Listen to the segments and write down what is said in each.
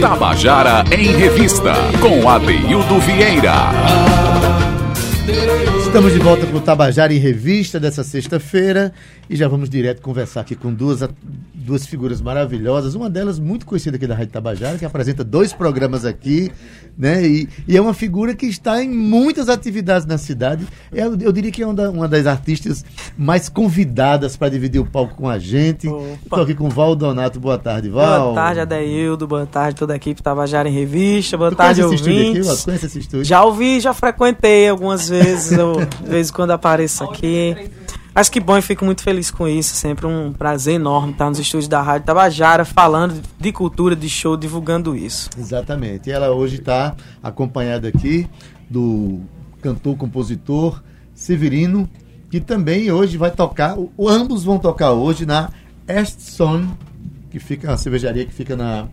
Tabajara em Revista, com Adeildo Vieira. Estamos de volta com o Tabajara em Revista dessa sexta-feira e já vamos direto conversar aqui com duas, duas figuras maravilhosas. Uma delas muito conhecida aqui da Rádio Tabajara, que apresenta dois programas aqui, né? E, e é uma figura que está em muitas atividades na cidade. Eu, eu diria que é uma, da, uma das artistas mais convidadas para dividir o palco com a gente. Estou aqui com o Val Donato. Boa tarde, Val. Boa tarde, Adeildo. Boa tarde, toda a equipe Tabajara em Revista. Boa tu tarde, ouvintes. Aqui, Val? Conhece esse estúdio? Já ouvi, já frequentei algumas vezes. Eu, de vez em quando apareço aqui. Mas que bom e fico muito feliz com isso. Sempre um prazer enorme estar nos estúdios da Rádio Tabajara falando de cultura, de show, divulgando isso. Exatamente. E ela hoje está acompanhada aqui do cantor, compositor Severino, que também hoje vai tocar. Ambos vão tocar hoje na Estson, que fica uma cervejaria que fica na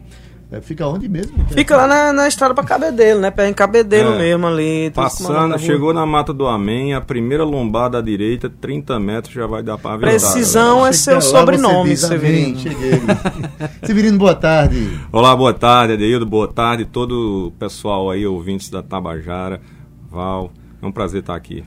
é, fica onde mesmo? Fica lá na, na estrada pra Cabedelo, né? Em Cabedelo é, mesmo ali. Passando, chegou na Mata do Amém, a primeira lombada à direita, 30 metros já vai dar pra ver. Precisão é seu sobrenome, Severino. Cheguei. Severino, boa tarde. Olá, boa tarde, Adeildo, boa tarde, todo o pessoal aí, ouvintes da Tabajara, Val, é um prazer estar aqui.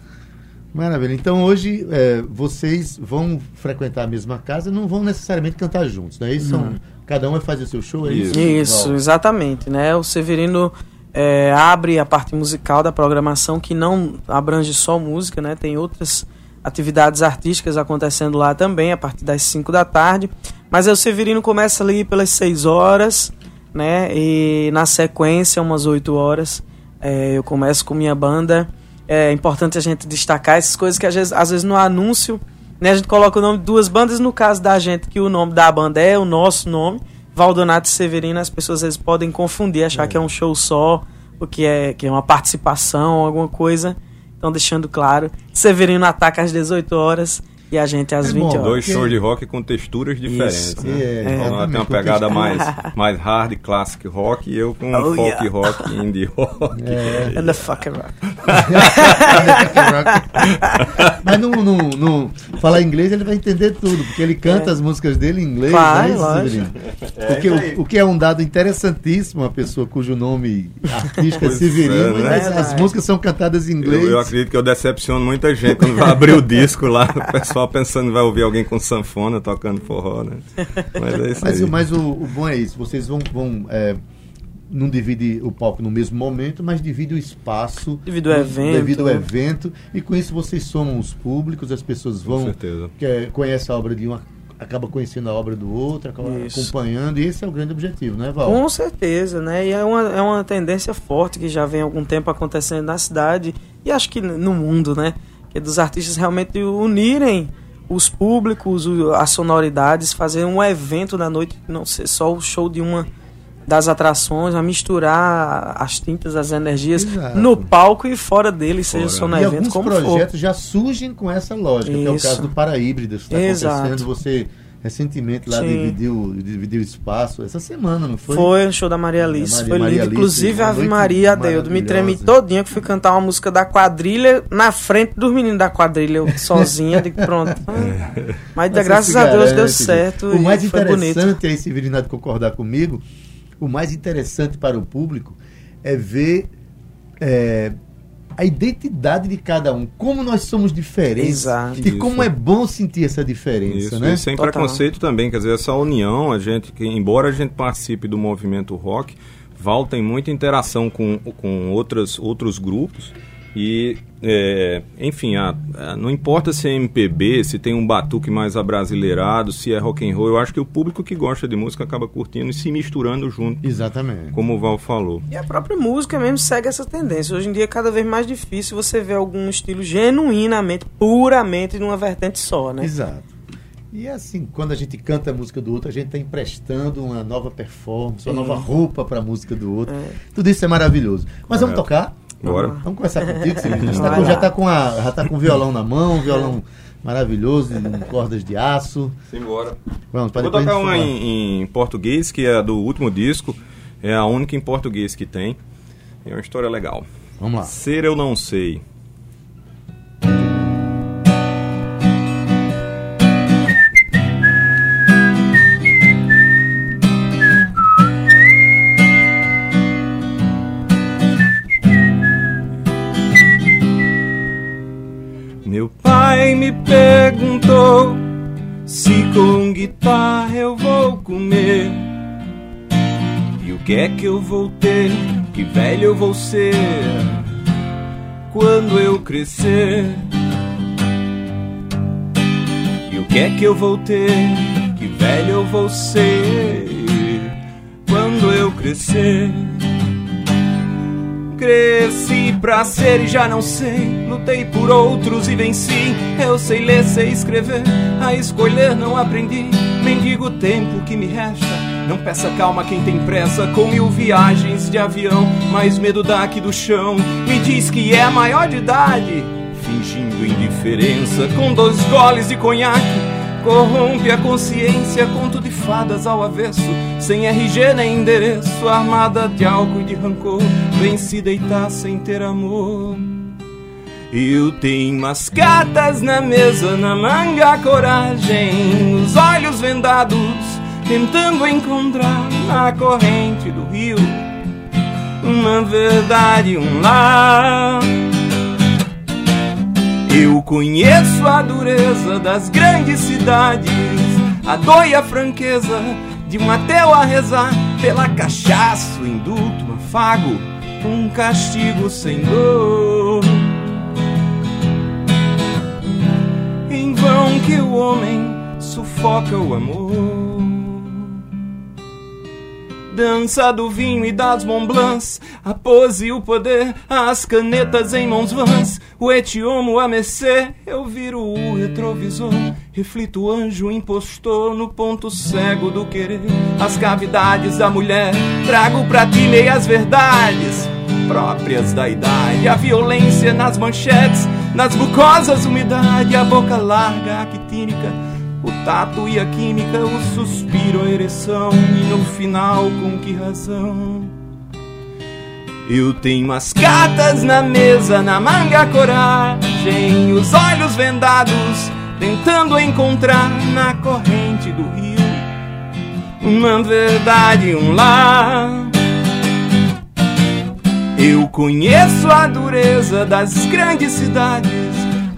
Maravilha. Então hoje é, vocês vão frequentar a mesma casa, não vão necessariamente cantar juntos, né? Isso são Cada um vai fazer o seu show, é isso? Isso, exatamente. Né? O Severino é, abre a parte musical da programação, que não abrange só música, né? tem outras atividades artísticas acontecendo lá também, a partir das 5 da tarde. Mas o Severino começa ali pelas 6 horas, né? E na sequência, umas 8 horas, é, eu começo com minha banda. É importante a gente destacar essas coisas que às vezes, às vezes no anúncio né, a gente coloca o nome de duas bandas, no caso da gente, que o nome da banda é o nosso nome, Valdonato e Severino, as pessoas às vezes podem confundir, achar é. que é um show só, ou que é, que é uma participação, alguma coisa. Então, deixando claro, Severino ataca às 18 horas e a gente às é 20 bom, horas. Dois shows de rock com texturas diferentes, Isso. né? É, então, tem uma pegada mais, mais hard, classic rock, e eu com oh, folk yeah. rock, indie rock. É. And the fucking rock. Mas não, não, não falar inglês ele vai entender tudo, porque ele canta é. as músicas dele em inglês. Vai, né, porque o, o, que é um dado interessantíssimo, uma pessoa cujo nome artístico é Severino, é, né? as, as músicas são cantadas em inglês. Eu, eu acredito que eu decepciono muita gente quando vai abrir o disco lá, o pessoal só pensando que vai ouvir alguém com sanfona tocando forró, né? Mas é isso mas, aí. Mas o, o, bom é isso, vocês vão. vão é, não divide o palco no mesmo momento, mas divide o espaço. Devido ao evento. Devido ao evento. E com isso vocês somam os públicos, as pessoas vão. Com certeza. Que é, conhece a obra de uma acaba conhecendo a obra do outro, acaba Isso. acompanhando, e esse é o grande objetivo, né, Val? Com certeza, né? E é uma, é uma tendência forte que já vem há algum tempo acontecendo na cidade e acho que no mundo, né? Que é dos artistas realmente unirem os públicos, as sonoridades, fazer um evento da noite, não ser só o show de uma das atrações, a misturar as tintas, as energias Exato. no palco e fora dele, fora. seja só no e evento alguns projetos já surgem com essa lógica, Isso. que é o caso do Paraíbridas, que está acontecendo, você recentemente lá dividiu, dividiu espaço, essa semana, não foi? Foi o show da Maria Alice, Maria, foi lindo. Inclusive a Ave Maria Deus, me tremi todinha que fui cantar uma música da quadrilha na frente dos meninos da quadrilha, eu sozinha, de pronto. É. Mas, Mas graças a Deus deu certo. O mais interessante aí, se Virinado concordar comigo, o mais interessante para o público é ver é, a identidade de cada um, como nós somos diferentes Exato. e como é bom sentir essa diferença, isso, né? E sem Total. preconceito também, quer dizer, essa união, a gente, que, embora a gente participe do movimento rock, Val tem muita interação com, com outras, outros grupos e, é, enfim, a, a, não importa se é MPB, se tem um batuque mais abrasileirado, se é rock and roll, eu acho que o público que gosta de música acaba curtindo e se misturando junto. Exatamente. Como o Val falou. E a própria música mesmo segue essa tendência. Hoje em dia é cada vez mais difícil você ver algum estilo genuinamente, puramente numa vertente só, né? Exato. E é assim, quando a gente canta a música do outro, a gente está emprestando uma nova performance, uma nova roupa para a música do outro. É. Tudo isso é maravilhoso. Mas vamos tocar? Bora. Vamos começar contigo, Silvio. Tá com, já está com, a, já tá com o violão na mão, violão maravilhoso, cordas de aço. Simbora. Vamos, Vou tocar uma em, em, português, que é do último disco. É a única em português que tem. É uma história legal. Vamos lá. Ser eu não sei. Que é que eu vou ter? Que velho eu vou ser quando eu crescer? E o que é que eu vou ter? Que velho eu vou ser quando eu crescer? Cresci pra ser e já não sei. Lutei por outros e venci. Eu sei ler, sei escrever. A escolher não aprendi. Mendigo o tempo que me resta. Não peça calma quem tem pressa. Com mil viagens de avião. Mais medo daqui do chão. Me diz que é maior de idade. Fingindo indiferença. Com dois goles de conhaque. Corrompe a consciência, conto de fadas ao avesso, sem RG nem endereço, armada de álcool e de rancor, vem se deitar sem ter amor. Eu tenho umas cartas na mesa, na manga coragem, os olhos vendados, tentando encontrar na corrente do rio uma verdade, um lar. Eu conheço a dureza das grandes cidades, a dor e a franqueza de um ateu a rezar pela cachaça, o indulto, afago, um castigo sem dor. Em vão que o homem sufoca o amor. Dança do vinho e das Montblancs, a pose e o poder, as canetas em mãos vãs, o etiomo a mercê, eu viro o retrovisor, reflito o anjo impostor no ponto cego do querer, as cavidades da mulher, trago pra ti meias verdades próprias da idade, a violência nas manchetes, nas bucosas umidade, a boca larga, actínica, o tato e a química, o suspiro, a ereção e no final com que razão? Eu tenho as cartas na mesa, na manga coragem, os olhos vendados, tentando encontrar na corrente do rio uma verdade, um lar. Eu conheço a dureza das grandes cidades,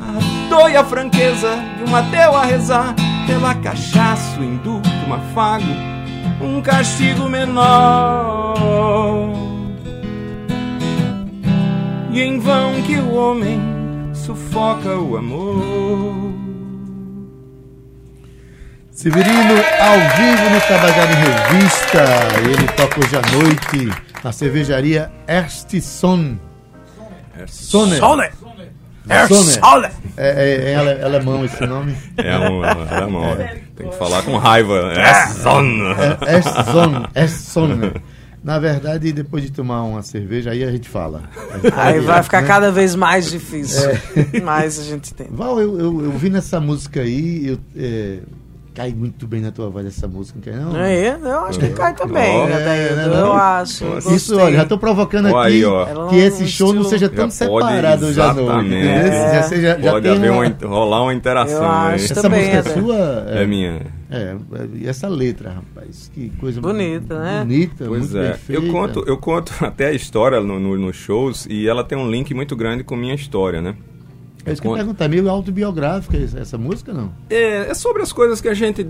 a dor e a franqueza de um ateu a rezar pela cachaça, o indulto, um afago, um castigo menor. E em vão que o homem sufoca o amor. Severino, ao vivo no Tabajara em Revista. Ele toca hoje à noite na cervejaria Erstisson. Sonne. Sonne. É, é, é ale- alemão esse nome. É um, é uma, tem que falar com raiva. É zona. É Erstisson. Erstisson. Na verdade, depois de tomar uma cerveja, aí a gente fala. A gente Aí vai direto, ficar né? cada vez mais difícil. Mas a gente tem. Val, eu, eu, eu vi nessa música aí, eu, é, cai muito bem na tua voz essa música, não quer não? É, eu acho que cai também, né, É, né, não? Eu acho. Isso, gostei. Isso, olha, já tô provocando aqui aí, que é um esse show não seja tão Já separado hoje à noite. exatamente. entendeu? É. Já, seja, já Pode tem haver uma- rolar uma interação Eu aí. acho Essa também, música é sua? É minha. É, e essa letra, rapaz, que coisa Bonita, né? Bonita, Pois muito é. bem feita. Eu conto, eu conto até a história no, no- nos shows e ela tem um link muito grande com minha história, né? É isso que eu perguntar, meio autobiográfica essa, música, não? É, é sobre as coisas que a gente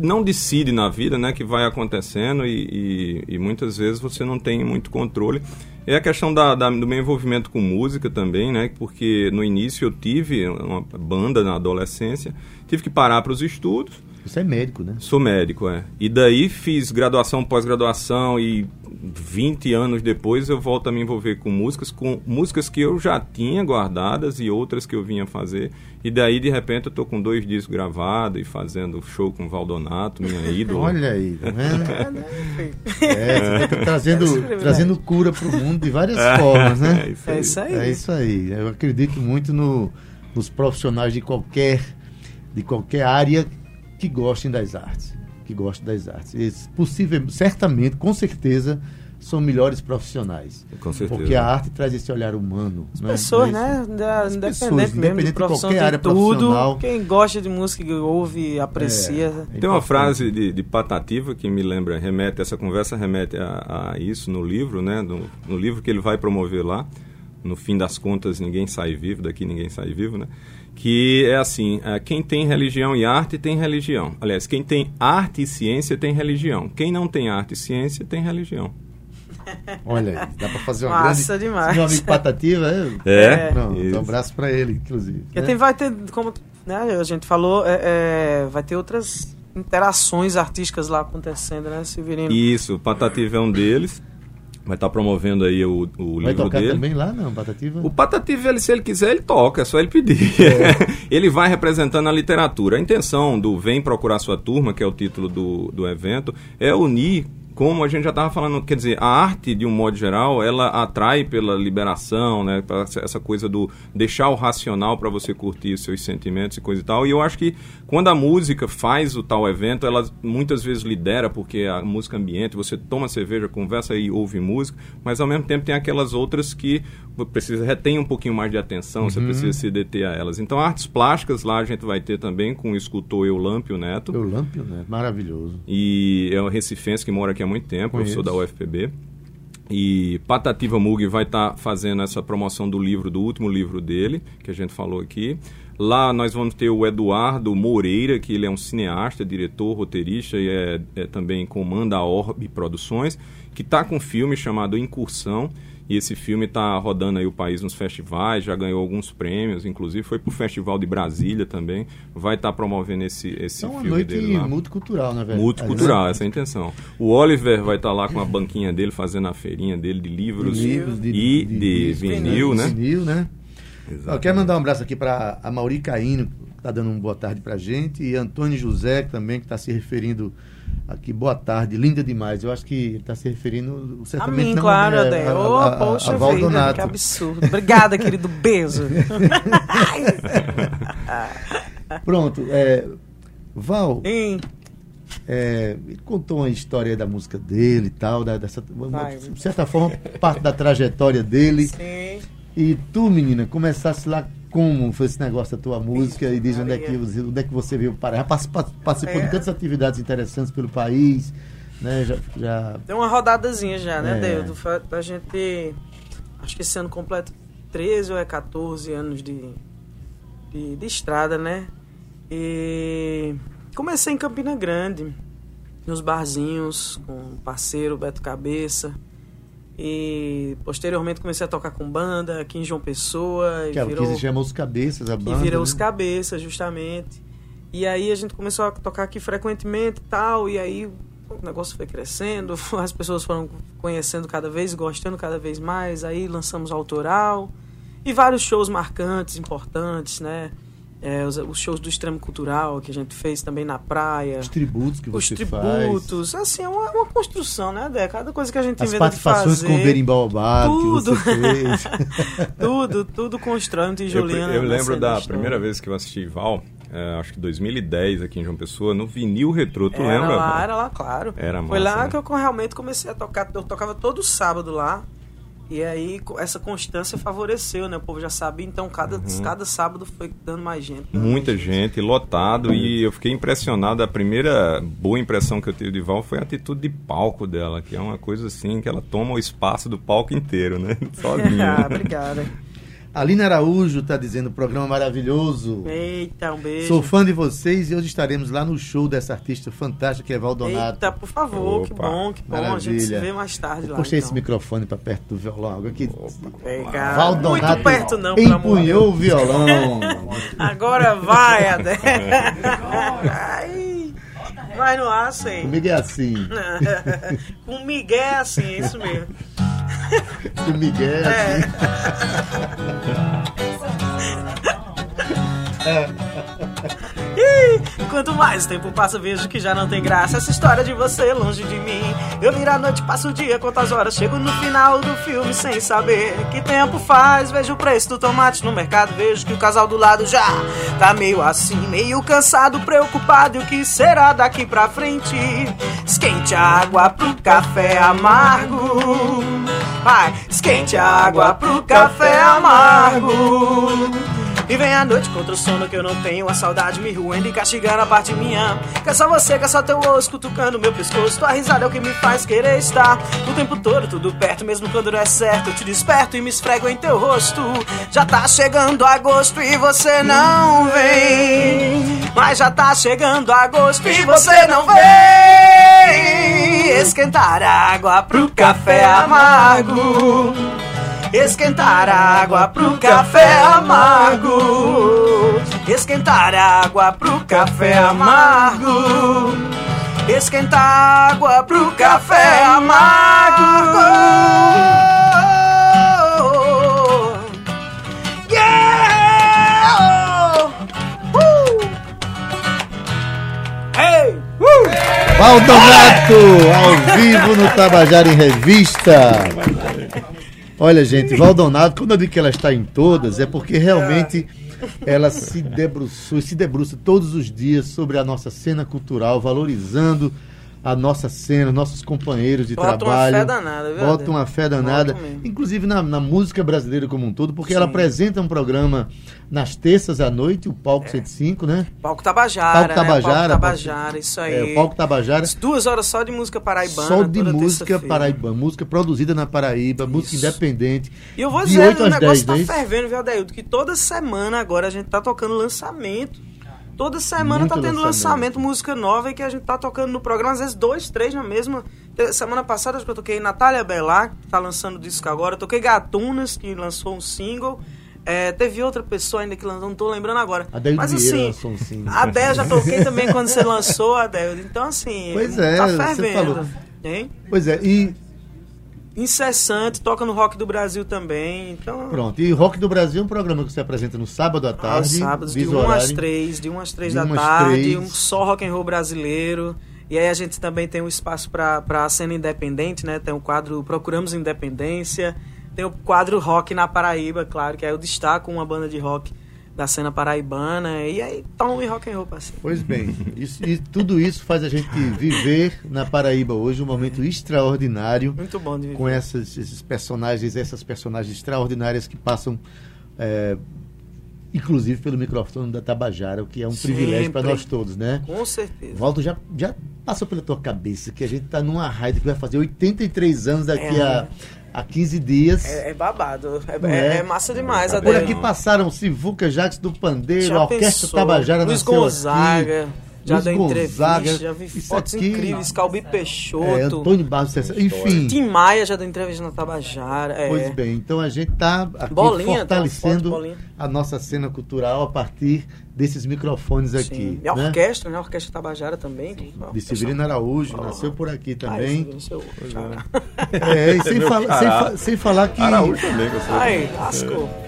não decide na vida, né? Que vai acontecendo e, e- e muitas vezes você não tem muito controle. É a questão da, da- do meu envolvimento com música também, né? Porque no início eu tive uma banda na adolescência, tive que parar para os estudos. Você é médico, né? Sou médico, é. E daí fiz graduação, pós-graduação e 20 anos depois eu volto a me envolver com músicas, com músicas que eu já tinha guardadas e outras que eu vinha fazer. E daí, de repente, eu tô com dois discos gravados e fazendo show com o Valdonato, minha ídola. Olha aí, tá vendo? É, você tá trazendo, trazendo cura pro mundo de várias formas, né? É isso É aí. isso aí. É isso aí. Eu acredito muito no- nos profissionais de qualquer, de qualquer área que gostem das artes. Que gostem das artes. Eles, possível, certamente, com certeza, são melhores profissionais. Com certeza. Porque a arte traz esse olhar humano. As né? pessoas, é né? da- As Independente pessoas, mesmo independente de de qualquer área tudo. profissional. Quem gosta de música, ouve, aprecia. É. Tem uma frase de, de Patativa que me lembra, remete, essa conversa remete a, a isso no livro, né? No, no livro que ele vai promover lá. no fim das contas ninguém sai vivo, daqui ninguém sai vivo, né? Que é assim, é, quem tem religião e arte tem religião. Aliás, quem tem arte e ciência tem religião. Quem não tem arte e ciência tem religião. Olha, dá para fazer uma Massa grande... demais. Meu amigo Patativa, é? É, Pronto, isso. um abraço para ele, inclusive. Porque né? tem, vai ter, como né, a gente falou, é, é, vai ter outras interações artísticas lá acontecendo, né, Severino? Isso, o Patativa é um deles. Vai estar promovendo aí o, o Vai livro tocar dele. também lá, não, Patativa? O Patativa, ele, se ele quiser, ele toca, é só ele pedir. ele vai representando a literatura. A intenção do Vem Procurar Sua Turma, que é o título do, do evento, é unir, como a gente já estava falando, quer dizer, a arte, de um modo geral, ela atrai pela liberação, né, essa- coisa do deixar o racional para você curtir os seus sentimentos e coisa e tal. E eu acho que quando a música faz o tal evento, ela muitas vezes lidera, porque a música ambiente, você toma cerveja, conversa e ouve música, mas ao mesmo tempo tem aquelas outras que precisa retém um pouquinho mais de atenção, você precisa se deter a elas. Então, artes plásticas lá a gente vai ter também com o escultor Eulâmpio Neto. Eulâmpio, né? Maravilhoso. E é um recifense que mora aqui há muito tempo, Conheço. eu sou da UFPB. E Patativa Mug vai estar fazendo essa promoção do livro, do último livro dele, que a gente falou aqui. Lá nós vamos ter o Eduardo Moreira, que ele é um cineasta, diretor, roteirista e é, é também comanda a Orbe Produções, que está com um filme chamado Incursão. E esse filme está rodando aí o país nos festivais, já ganhou alguns prêmios, inclusive foi para o Festival de Brasília também. Vai estar promovendo esse, esse É uma filme noite dele lá. multicultural, né, velho? Multicultural, essa é a intenção. O Oliver vai estar lá com a banquinha dele, fazendo a feirinha dele de livros, Livros, de- e de- de, de- vinil, né? Vinil, né? Exatamente. Eu quero mandar um abraço aqui para a Mauri Caíno, que está dando uma boa tarde para gente, e Antônio José, que também está se referindo aqui, boa tarde, linda demais. Eu acho que ele está se referindo A certamente mim, não, claro, né, Adé. a- a- a- poxa a vida, que absurdo. Obrigada, querido. Beijo. Pronto, é, Val, Hein? é, ele contou uma história da música dele e tal, da- dessa, uma- de certa forma, parte da trajetória dele. Sim. E tu, menina, começasse lá como foi esse negócio da tua música e diz onde é que, você- onde é que você veio parar. Já participou, É. de tantas atividades interessantes pelo país, né? Já, já Tem uma rodadazinha já, né, É. Fa- A gente. Acho que esse ano completo 13 ou é 14 anos de, de, de estrada, né? E comecei em Campina Grande, nos barzinhos, com o parceiro Beto Cabeça. E posteriormente comecei a tocar com banda aqui em João Pessoa. e que, virou- que se chama Os Cabeças, a que banda. vira né? os cabeças, justamente. E aí a gente começou a tocar aqui frequentemente e tal, e aí o negócio foi crescendo, as pessoas foram conhecendo cada vez, gostando cada vez mais, aí lançamos autoral e vários shows marcantes, importantes, né? É, os, os shows do Extremo Cultural que a gente fez também na praia. Os tributos que Os você tributos, assim, é uma, uma construção, né, Dé? Cada coisa que a gente faz. As inventa de participações fazer, com o Berimbau que tudo. você fez. tudo, tudo constrói um Eu, tijolinho. eu na lembro da história. primeira vez que eu assisti Val, é, acho que 2010 aqui em João Pessoa, no vinil retrô, tu era lembra? lá, era lá, claro. Era Foi massa, lá né? que eu realmente comecei a tocar. Eu tocava todo sábado lá. E aí essa constância favoreceu, né? O povo já sabia, então cada, cada sábado foi dando mais gente. Uhum. Muita mais gente, lotado, e eu fiquei impressionado. A primeira boa impressão que eu tive de Val foi a atitude de palco dela, que é uma coisa assim, que ela toma o espaço do palco inteiro, né? Sozinha. ah, obrigada. Aline Araújo está dizendo, programa maravilhoso. Eita, um beijo. Sou fã de vocês e hoje estaremos lá no show dessa artista fantástica que é Valdonato. Eita, por favor, que Opa, bom, que bom. A gente se Maravilha. vê mais tarde Eu lá. puxei então. esse microfone para perto do violão. Que Pegar. Valdonato Muito perto não, pelo amor de empunhou o violão. Agora vai, Adé. Ai, vai no ar, sei. Comigo é assim. Com Miguel, assim, é isso mesmo. O Miguel é assim. Ih, Quanto mais tempo passa, vejo que já não tem graça essa história de você longe de mim. Eu viro a noite, passo o dia, quantas horas chego no final do filme sem saber que tempo faz. Vejo o preço do tomate no mercado, vejo que o casal do lado já tá meio assim, meio cansado, preocupado. E o que será daqui pra frente? Esquente a água pro café amargo. Vai, esquente a água pro café amargo. E vem a noite contra o sono que eu não tenho. A saudade me ruendo e castigando a parte minha. Que é só você, que é só teu osso Cutucando meu pescoço. Tua risada é o que me faz querer estar O tempo todo tudo perto Mesmo quando não é certo. Eu te desperto e me esfrego em teu rosto. Já tá chegando agosto e você não vem. Mas já tá chegando agosto e você não vem Esquentar água pro café amargo Esquentar água pro café amargo. Esquentar água pro café amargo. Esquentar água pro café amargo. Valdonato, ao vivo no Tabajara em Revista. Olha, gente, Valdonato, quando eu digo que ela está em todas, é porque realmente ela se debruçou, se debruça todos os dias sobre a nossa cena cultural, valorizando a nossa cena, nossos companheiros de Bota trabalho. uma fé danada, viu? Bota uma fé danada. Bota. Inclusive na, na música brasileira como um todo, porque ela Sim. apresenta um programa nas terças à noite, o Palco 105, né? Palco Tabajara, Palco né? Tabajara, Palco Tabajara, isso aí. É, o Palco Tabajara. Duas horas só de música paraibana. Só de música paraibana, música produzida na Paraíba, música Isso. independente. E eu vou dizer, 8 o negócio 10, tá é isso? fervendo, viu, Adaildo? Que toda semana agora a gente tá tocando lançamento. Toda semana Muito tá tendo lançamento. lançamento, música nova e que a gente tá tocando no programa, às vezes dois, três na mesma. Semana passada acho que eu toquei Natália Belar, que tá lançando disco agora. Eu toquei Gatunas, que lançou um single. É, teve outra pessoa ainda que lançou, não tô lembrando agora. Adaildo Mas assim, lançou um single. a Adele eu já toquei também quando você lançou, Adele. Então assim, Pois é, tá você fervendo. falou. Hein? Pois é, e Incessante, toca no Rock do Brasil também. Então, pronto. E Rock do Brasil é um programa que você apresenta no sábado à Aos tarde. sábados, de visa 1 às horário. 3, de 1 às 3 De da 1 às tarde, 3. um só rock and roll brasileiro. E aí a gente também tem um espaço para a cena independente, né? Tem o quadro Procuramos Independência, tem o quadro Rock na Paraíba, claro, que aí eu destaco uma banda de rock da cena paraibana. E aí tome rock and roll, parceiro. Pois bem, isso, e tudo isso faz a gente viver na Paraíba hoje um momento extraordinário Muito bom de viver. com essas, esses personagens, essas personagens extraordinárias que passam, é, inclusive pelo microfone da Tabajara, o que é um Sempre. privilégio para nós todos, né? Com certeza. Valdo, já, já passou pela tua cabeça que a gente tá numa raid que vai fazer 83 anos daqui É. a, a 15 dias. É, é babado. É, é- é? é massa demais, Por aqui passaram Sivuca Jacques do Pandeiro, Já a Orquestra pensou? Tabajara Luiz Gonzaga. aqui. Já Luiz deu Gonzaga, entrevista, já vi fotos aqui- incríveis, Calbi É, Peixoto. Antônio Barros, enfim. Tim Maia já deu entrevista na Tabajara. É. Pois bem, então a gente está aqui fortalecendo foto, a nossa cena cultural a partir desses microfones aqui. Sim. E a né? orquestra, né? A orquestra Tabajara também. que- De Severino Araújo, nasceu por aqui também. Seu- seu- É, e sem, fala- sem, fa- sem falar que Araújo também, que eu sou. Ai, lascou.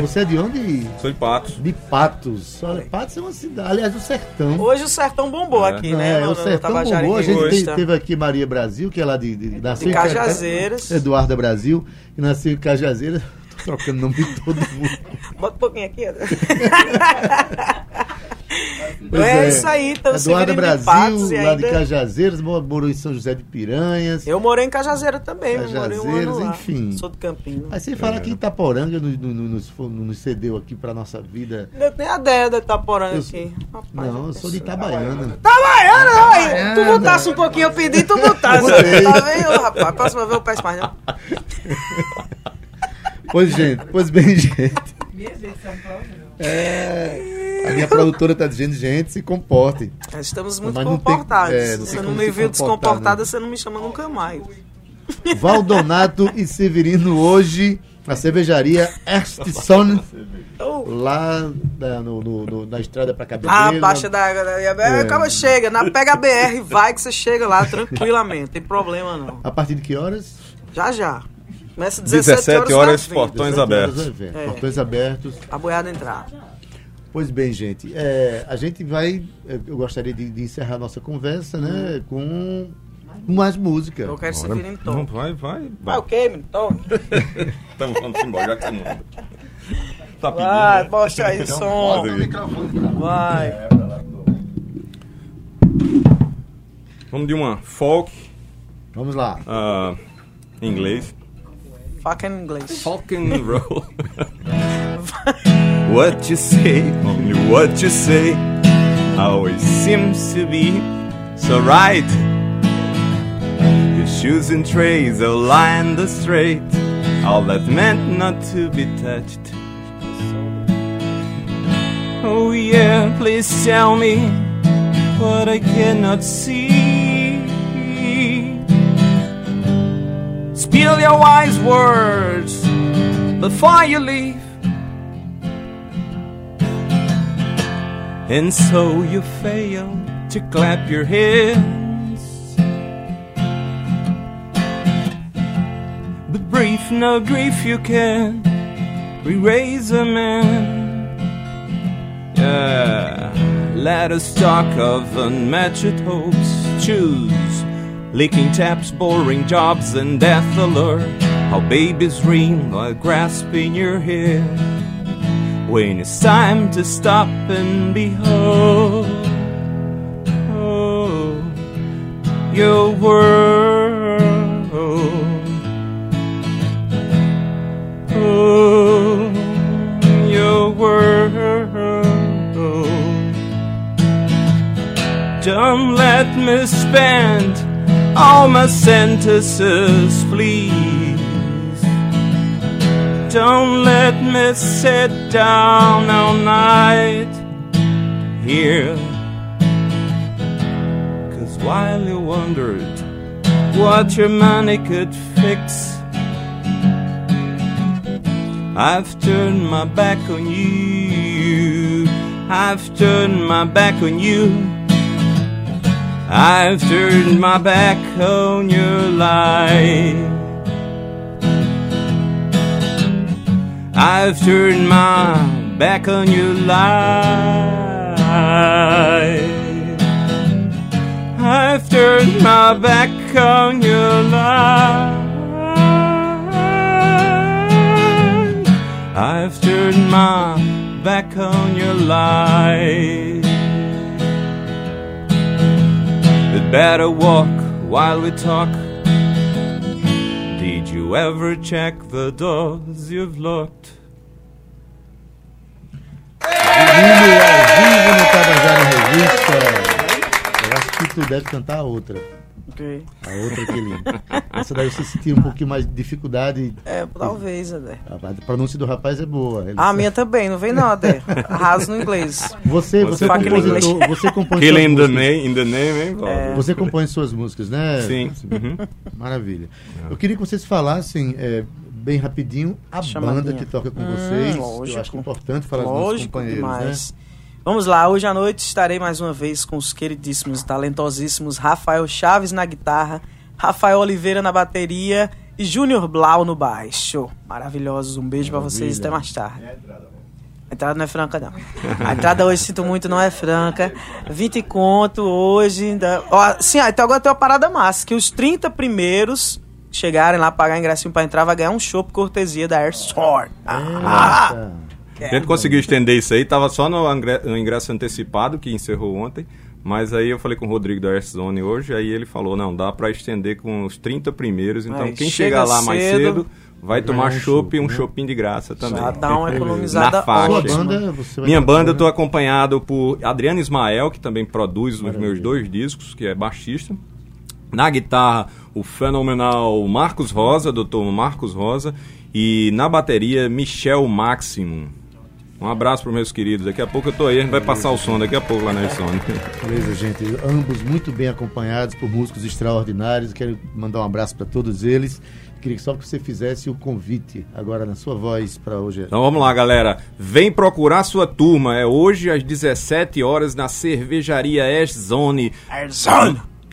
Você é de onde? Sou de Patos. De Patos. Olha, Patos é uma cidade, aliás, do sertão. Hoje o sertão bombou É. aqui, né? É, no- o sertão bombou. A em gente te- teve aqui Maria Brasil, que é lá de, de, nasceu em Ca- Cajazeiras. Eduarda Brasil, que nasceu em Cajazeiras. Tô trocando nome de todo mundo. Bota um pouquinho aqui. Pois é, isso aí, então de Brasil, Patos lá de ainda- Cajazeiras, mo- morou em São José de Piranhas. Eu morei em Cajazeira também, eu morei um Cajazeiras, ano lá. enfim. Sou de Campina. Aí você fala que Itaporanga no- no- no- nos, fo- nos cedeu aqui pra nossa vida. Eu tenho a ideia da Itaporanga Eu- aqui. Rapaz, Não, eu sou de Itabaiana. Itabaiana, ai, tu botasse um pouquinho, eu pedi, tu botasse. Tá vendo, rapaz? Próxima vez eu peço mais, não. Pois, gente, pois bem, gente. É, a minha produtora tá dizendo, gente, se comportem. Estamos muito Mas não tem- comportados. é, não tem você não se me viu comportar, descomportada, né? você não me chama nunca mais. Valdonato e Severino hoje, na cervejaria Erstson, Oh. lá na, no- no- no- na estrada pra Ah, Cabedelo. baixa da água. da- É. Acaba chega, na, pega a BR, vai que você chega lá tranquilamente, não tem problema não. A partir de que horas? Já já. Começa 17, 17 horas, horas, portões 17 horas abertos. o evento, É. Portões abertos. A boiada entrar. Pois bem, gente, é, a gente vai. é, Eu gostaria de, de encerrar a nossa conversa, né? Com mais música. Eu quero ser virem Não, tom. vai, vai. Vai vai. o quê, menino? Tom. Então vamos embora, já que você não. Tá pedindo. Vai, né? poxa aí o som. Pode ir. Vai. Vamos de uma folk Vamos lá. ah, em inglês. Fucking inglês. Folk and roll. What you say, only what you say, always seems to be so right. Your shoes and trays all line the straight, all that meant not to be touched. Oh yeah, please tell me what I cannot see. Spill your wise words before you leave. And so you fail to clap your hands. But brief, no grief you can re-raise a man. Yeah, let us talk of unmatched hopes. Choose leaking taps, boring jobs, and death alert. How babies ring while grasping your hand. When it's time to stop and behold oh, your world. Oh, your world. Don't let me spend all my sentences, please. Don't let me sit down all night here. Cause while you wondered what your money could fix, I've turned my back on you. I've turned my back on you. I've turned my back on your life. I've turned my back on your life. I've turned my back on your life. I've turned my back on your life. We'd better walk while we talk. You ever check the doors you've locked? Vindo ao vivo no Tabajara Revista. Eu acho que tu deve cantar a outra. Ok. A outra que ele. Essa daí você sentiu um pouquinho mais de dificuldade. É, talvez, Adé. A pronúncia do rapaz é boa. Ele- A minha também, não vem não, Adé. Arraso no inglês. Você, você, Você é compositor, você compõe Kill suas in the músicas. name, in the name, hein, Cláudio? Você compõe suas músicas, né? Sim. Uhum. Maravilha. Eu queria que vocês falassem é, bem rapidinho a Chamadinha. banda que toca com Hum, vocês. Eu lógico. acho que é importante falar dos nossos Lógico companheiros, demais. né? Vamos lá, hoje à noite estarei mais uma vez com os queridíssimos, talentosíssimos Rafael Chaves na guitarra, Rafael Oliveira na bateria e Júnior Blau no baixo. Maravilhosos, um beijo pra vocês, até mais tarde. A entrada não é franca, não. A entrada hoje, sinto muito, não é franca. 20 conto hoje. Da... Ó, sim, ah, então agora tem uma parada massa, que os 30 primeiros que chegarem lá, pagar ingressinho pra entrar, vai ganhar um show por cortesia da Air Sword. Ah, Eita. A gente conseguiu estender isso aí, tava só no, ingresso antecipado, que encerrou ontem. Mas aí eu falei com o Rodrigo da Zone hoje, aí ele falou, não, dá pra estender com os 30 primeiros, então Aí, quem chega chegar lá mais cedo, cedo vai tomar um chopp e um chopp, né? shopping de graça também. Já dá uma economizada Na faixa. Banda, você vai Minha banda eu né? tô acompanhado por Adriano Ismael, que também produz os Maravilha. meus dois discos, que é baixista. Na guitarra, o fenomenal Marcos Rosa, doutor Marcos Rosa. E na bateria, Michel Maximum. Um abraço para meus queridos. Daqui a pouco eu tô aí, a gente vai passar o som daqui a pouco lá na Sony. Beleza, gente. Ambos muito bem acompanhados por músicos extraordinários. Quero mandar um abraço para todos eles. Queria só que você fizesse o convite agora na sua voz para hoje. Então vamos lá, galera. Vem procurar sua turma. É hoje às 17 horas na cervejaria Ash Zone.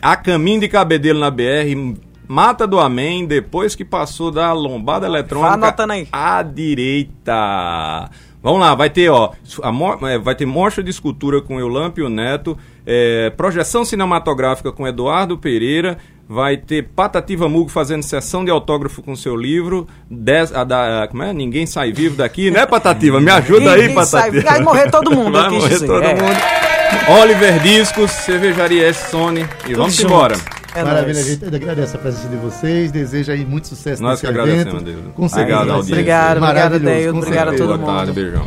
A caminho de Cabedelo na BR. Mata do Amém, depois que passou da lombada eletrônica anotando aí. à direita. Vamos lá, vai ter, ó, a é, vai ter mostra de escultura com Eulampio Neto, é, projeção cinematográfica com Eduardo Pereira, vai ter Patativa Mugo fazendo sessão de autógrafo com seu livro, dez, a da, como é? Ninguém sai vivo daqui, né, Patativa? Me ajuda aí, Ninguém sai- Patativa. vai morrer todo mundo, Vai morrer dizer, todo é. mundo. Oliver Discos, Cervejaria S. Sony, e vamos junto. embora. É Maravilha, nóis. gente. Eu agradeço a presença de vocês. Desejo aí muito sucesso Nós nesse que evento. agradecemos, Deus. Com certeza. Obrigado. Obrigado, obrigado, com obrigado a todo Boa tarde, mundo. beijão.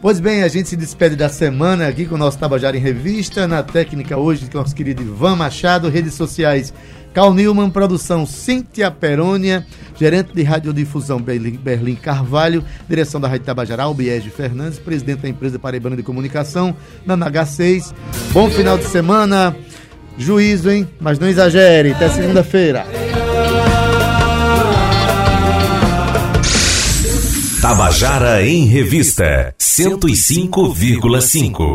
Pois bem, a gente se despede da semana aqui com o nosso Tabajara em Revista, na técnica hoje com o nosso querido Ivan Machado, redes sociais Cal Newman, produção Cíntia Perônia, gerente de radiodifusão Berlim, Berlim Carvalho, direção da Rádio Tabajara Albiege Fernandes, presidente da empresa Paraibana de Comunicação, na NH6. Bom final de semana, juízo, hein? Mas não exagere, até segunda-feira. Tabajara em Revista 105,5